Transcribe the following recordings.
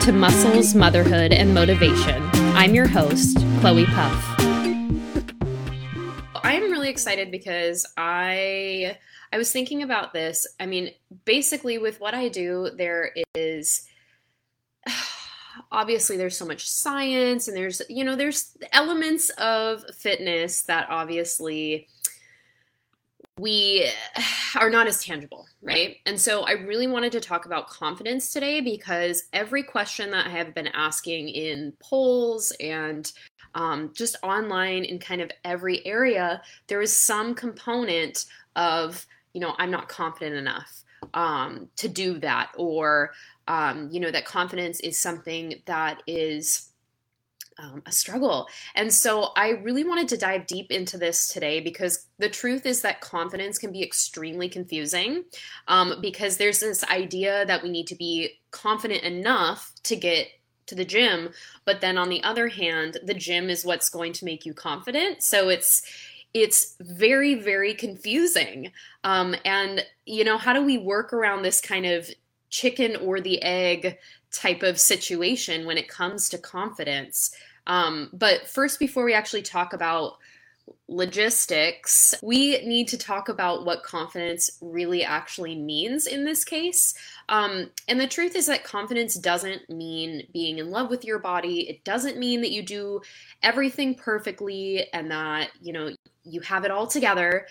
To Muscles, Motherhood, and Motivation. I'm your host, Chloe Puff. I'm really excited because I I was thinking about this. I mean, basically with what I do, there is obviously there's so much science and there's you know there's elements of fitness that obviously we are not as tangible, right? And so I really wanted to talk about confidence today because every question that I have been asking in polls and um, just online in kind of every area, there is some component of, you know, I'm not confident enough um, to do that, or, um, you know, that confidence is something that is um, a struggle. And so I really wanted to dive deep into this today because the truth is that confidence can be extremely confusing um, because there's this idea that we need to be confident enough to get to the gym. But then on the other hand, the gym is what's going to make you confident. So it's, it's very, very confusing. Um, and, you know, how do we work around this kind of chicken or the egg type of situation when it comes to confidence. Um, but first, before we actually talk about logistics, we need to talk about what confidence really actually means in this case. Um, and the truth is that confidence doesn't mean being in love with your body. It doesn't mean that you do everything perfectly and that, you know, you have it all together.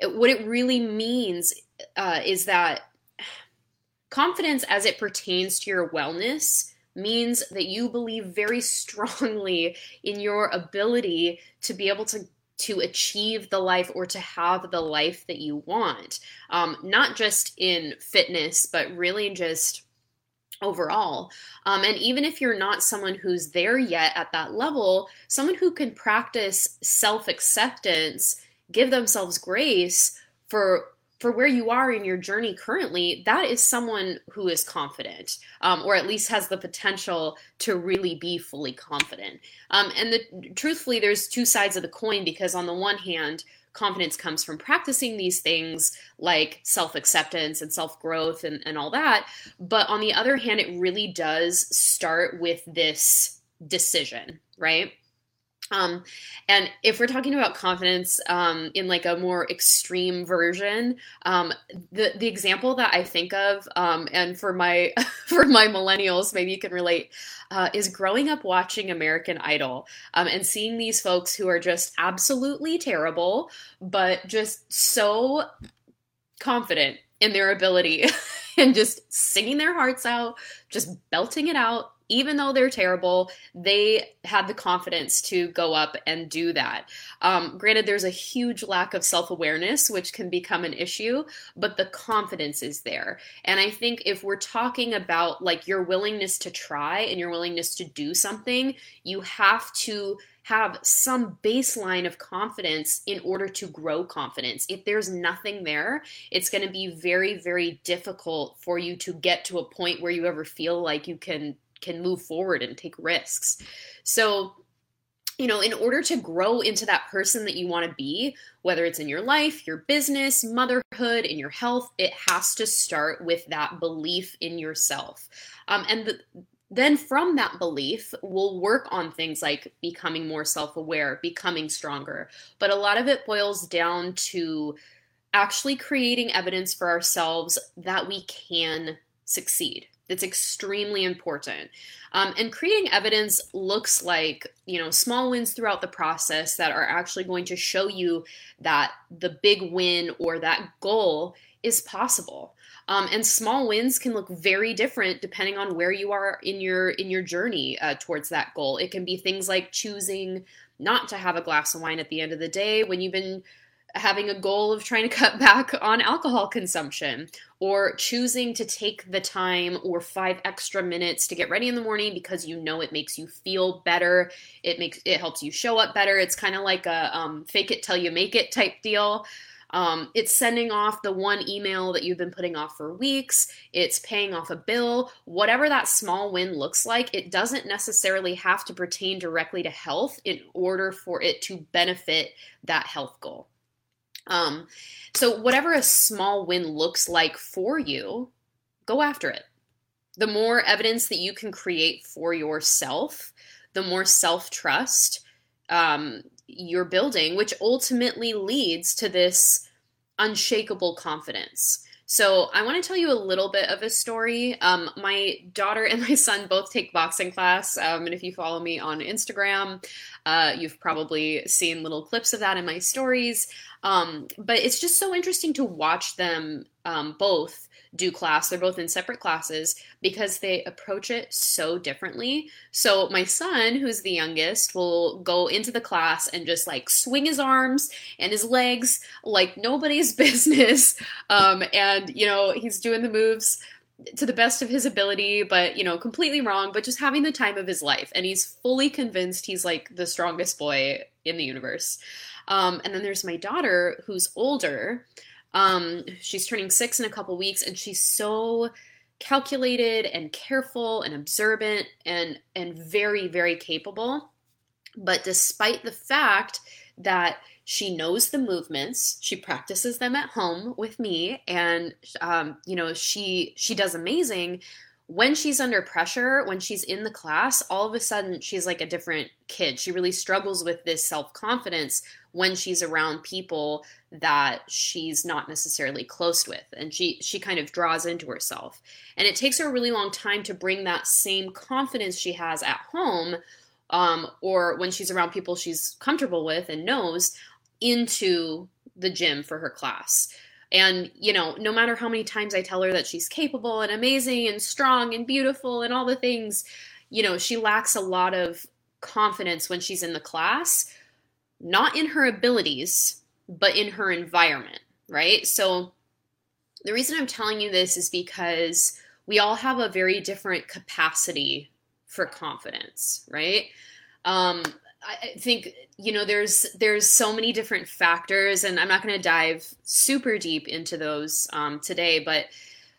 It, what it really means uh, is that confidence as it pertains to your wellness means that you believe very strongly in your ability to be able to to achieve the life or to have the life that you want. Um, not just in fitness but really just overall. Um, and even if you're not someone who's there yet at that level someone who can practice self-acceptance give themselves grace for for where you are in your journey currently, that is someone who is confident, um, or at least has the potential to really be fully confident. Um, and the, truthfully, there's two sides of the coin because on the one hand, confidence comes from practicing these things like self acceptance and self growth and, and all that. But on the other hand, it really does start with this decision, right? Um, and if we're talking about confidence um, in like a more extreme version, um, the the example that I think of, um, and for my for my millennials, maybe you can relate, uh, is growing up watching American Idol um, and seeing these folks who are just absolutely terrible, but just so confident in their ability and just singing their hearts out, just belting it out, even though they're terrible, they had the confidence to go up and do that. Um, granted, there's a huge lack of self awareness, which can become an issue, but the confidence is there. And I think if we're talking about like your willingness to try and your willingness to do something, you have to have some baseline of confidence in order to grow confidence. If there's nothing there, it's going to be very, very difficult for you to get to a point where you ever feel like you can can move forward and take risks. So, you know, in order to grow into that person that you want to be, whether it's in your life, your business, motherhood, in your health, it has to start with that belief in yourself. Um, and the, then from that belief, we'll work on things like becoming more self aware, becoming stronger. But a lot of it boils down to actually creating evidence for ourselves that we can succeed it's extremely important. Um, and creating evidence looks like, you know, small wins throughout the process that are actually going to show you that the big win or that goal is possible. Um, and small wins can look very different depending on where you are in your in your journey uh, towards that goal. It can be things like choosing not to have a glass of wine at the end of the day when you've been having a goal of trying to cut back on alcohol consumption or choosing to take the time or five extra minutes to get ready in the morning because you know it makes you feel better it makes it helps you show up better it's kind of like a um, fake it till you make it type deal um, it's sending off the one email that you've been putting off for weeks. It's paying off a bill. Whatever that small win looks like, it doesn't necessarily have to pertain directly to health in order for it to benefit that health goal. Um, so, whatever a small win looks like for you, go after it. The more evidence that you can create for yourself, the more self trust um, you're building, which ultimately leads to this unshakable confidence. So, I want to tell you a little bit of a story. Um, my daughter and my son both take boxing class. Um, and if you follow me on Instagram, uh, you've probably seen little clips of that in my stories. Um, but it's just so interesting to watch them um, both do class. They're both in separate classes because they approach it so differently. So my son, who's the youngest, will go into the class and just like swing his arms and his legs like nobody's business. Um, and you know, he's doing the moves to the best of his ability, but you know, completely wrong, but just having the time of his life. And he's fully convinced he's like the strongest boy in the universe. Um, and then there's my daughter who's older. Um, she's turning six in a couple weeks, and she's so calculated and careful and observant and and very very capable. But despite the fact that she knows the movements, she practices them at home with me, and um, you know she she does amazing when she's under pressure, when she's in the class, all of a sudden she's like a different kid. She really struggles with this self confidence when she's around people that she's not necessarily close with. And she she kind of draws into herself. And it takes her a really long time to bring that same confidence she has at home um, or when she's around people she's comfortable with and knows into the gym for her class. And you know no matter how many times i tell her that she's capable and amazing and strong and beautiful and all the things you know she lacks a lot of confidence when she's in the class not in her abilities, but in her environment, right? So the reason I'm telling you this is because we all have a very different capacity for confidence, right? Um, I think you know there's there's so many different factors, and I'm not going to dive super deep into those um, today, but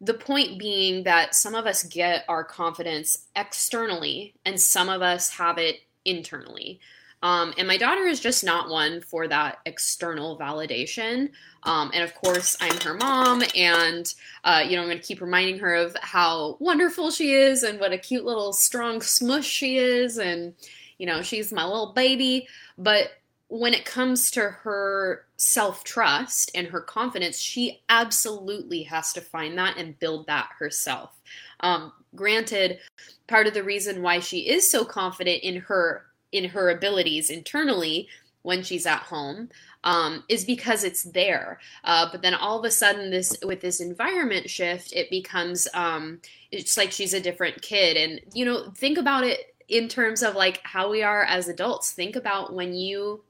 the point being that some of us get our confidence externally, and some of us have it internally. Um, and my daughter is just not one for that external validation. Um, and of course, I'm her mom, and uh, you know I'm going to keep reminding her of how wonderful she is and what a cute little strong smush she is, and you know she's my little baby. But when it comes to her self trust and her confidence, she absolutely has to find that and build that herself. Um, granted, part of the reason why she is so confident in her in her abilities internally when she's at home um, is because it's there. Uh, but then all of a sudden, this with this environment shift, it becomes um, it's like she's a different kid. And you know, think about it in terms of like how we are as adults. Think about when you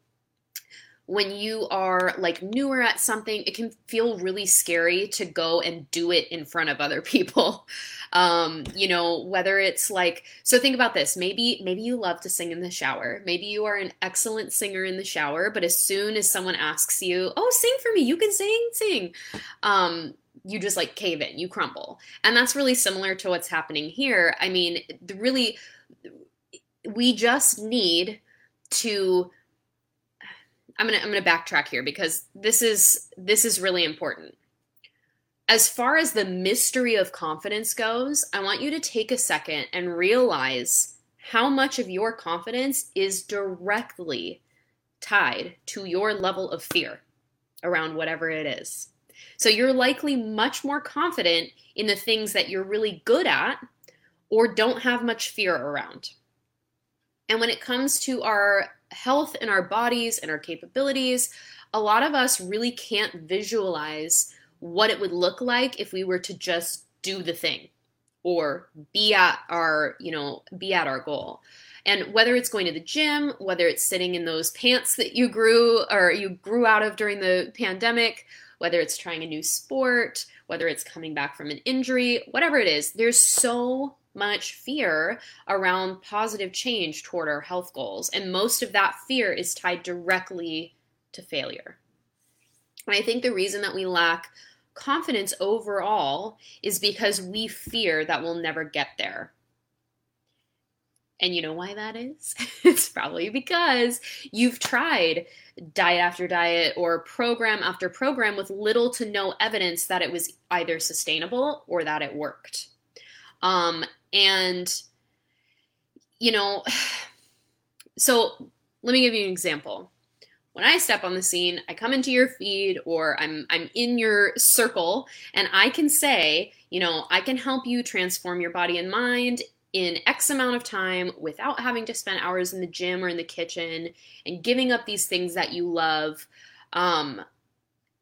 when you are like newer at something, it can feel really scary to go and do it in front of other people. Um, you know, whether it's like so think about this. Maybe maybe you love to sing in the shower. Maybe you are an excellent singer in the shower, but as soon as someone asks you, "Oh, sing for me. You can sing, sing." Um, you just like cave in, you crumble. And that's really similar to what's happening here. I mean, really we just need to I'm gonna I'm gonna backtrack here because this is this is really important. As far as the mystery of confidence goes, I want you to take a second and realize how much of your confidence is directly tied to your level of fear around whatever it is. So you're likely much more confident in the things that you're really good at or don't have much fear around. And when it comes to our health and our bodies and our capabilities, a lot of us really can't visualize what it would look like if we were to just do the thing or be at our, you know, be at our goal. And whether it's going to the gym, whether it's sitting in those pants that you grew or you grew out of during the pandemic, whether it's trying a new sport, whether it's coming back from an injury, whatever it is, there's so much fear around positive change toward our health goals. And most of that fear is tied directly to failure. And I think the reason that we lack confidence overall is because we fear that we'll never get there. And you know why that is? it's probably because you've tried diet after diet or program after program with little to no evidence that it was either sustainable or that it worked. Um, and, you know, so let me give you an example. When I step on the scene, I come into your feed or I'm I'm in your circle and I can say, you know, I can help you transform your body and mind in X amount of time without having to spend hours in the gym or in the kitchen and giving up these things that you love. Um,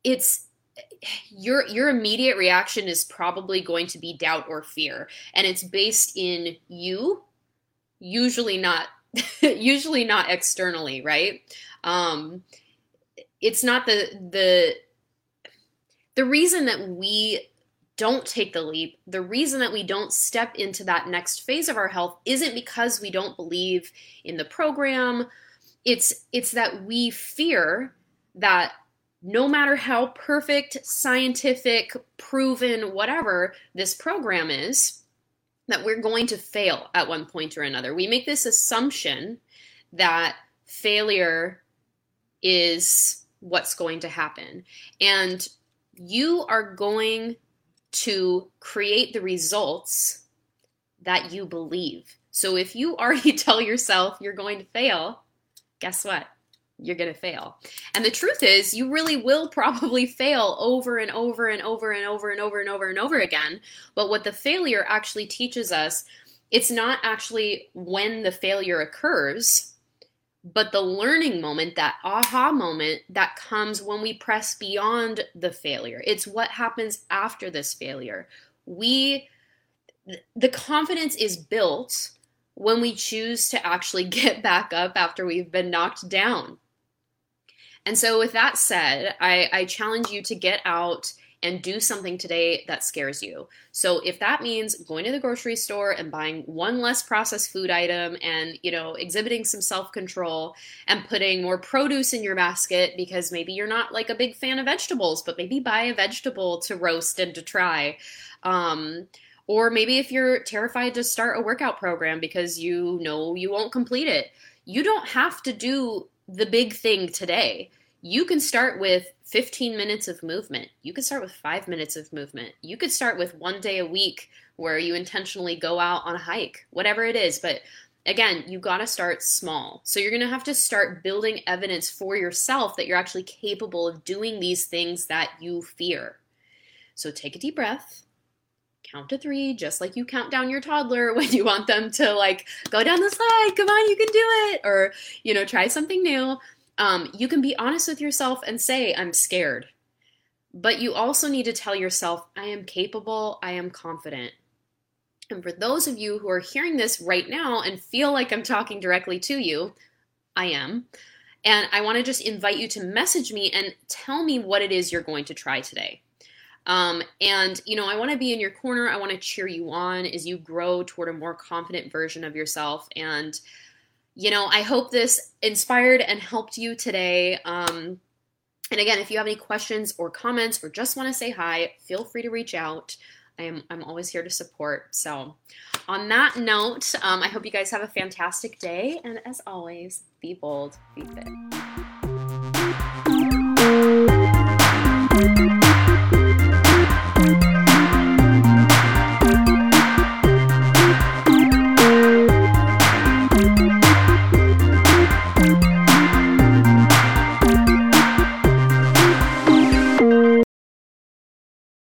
it's your your immediate reaction is probably going to be doubt or fear. And it's based in you usually not usually not externally right? Um it's not the the the reason that we don't take the leap the reason that we don't step into that next phase of our health isn't because we don't believe in the program. It's it's that we fear that no matter how perfect, scientific, proven, whatever this program is, that we're going to fail at one point or another. We make this assumption that failure is what's going to happen. And you are going to create the results that you believe. So if you already tell yourself you're going to fail, guess what? You're going to fail. And the truth is, you really will probably fail over and over and over and over and over and over and over again. But what the failure actually teaches us, it's not actually when the failure occurs, but the learning moment, that aha moment that comes when we press beyond the failure. It's what happens after this failure. We, the confidence is built when we choose to actually get back up after we've been knocked down. And so, with that said, I, I challenge you to get out and do something today that scares you. So if that means going to the grocery store and buying one less processed food item and, you know, exhibiting some self-control and putting more produce in your basket because maybe you're not like a big fan of vegetables, but maybe buy a vegetable to roast and to try. Um, or maybe if you're terrified to start a workout program because you know you won't complete it, you don't have to do the big thing today. You can start with 15 minutes of movement. You could start with five minutes of movement. You could start with one day a week where you intentionally go out on a hike, whatever it is. But again, you got to start small. So you're going to have to start building evidence for yourself that you're actually capable of doing these things that you fear. So take a deep breath count to three, just like you count down your toddler when you want them to like go down the slide. Come on, you can do it. Or, you know, try something new. Um, you can be honest with yourself and say, I'm scared. But you also need to tell yourself, I am capable, I am confident. And for those of you who are hearing this right now and feel like I'm talking directly to you, I am. And I want to just invite you to message me and tell me what it is you're going to try today. Um, and, you know, I want to be in your corner. I want to cheer you on as you grow toward a more confident version of yourself. And, you know, I hope this inspired and helped you today. Um, and again, if you have any questions or comments or just want to say hi, feel free to reach out. I am I'm always here to support. So, on that note, um, I hope you guys have a fantastic day. And as always, be bold, be fit.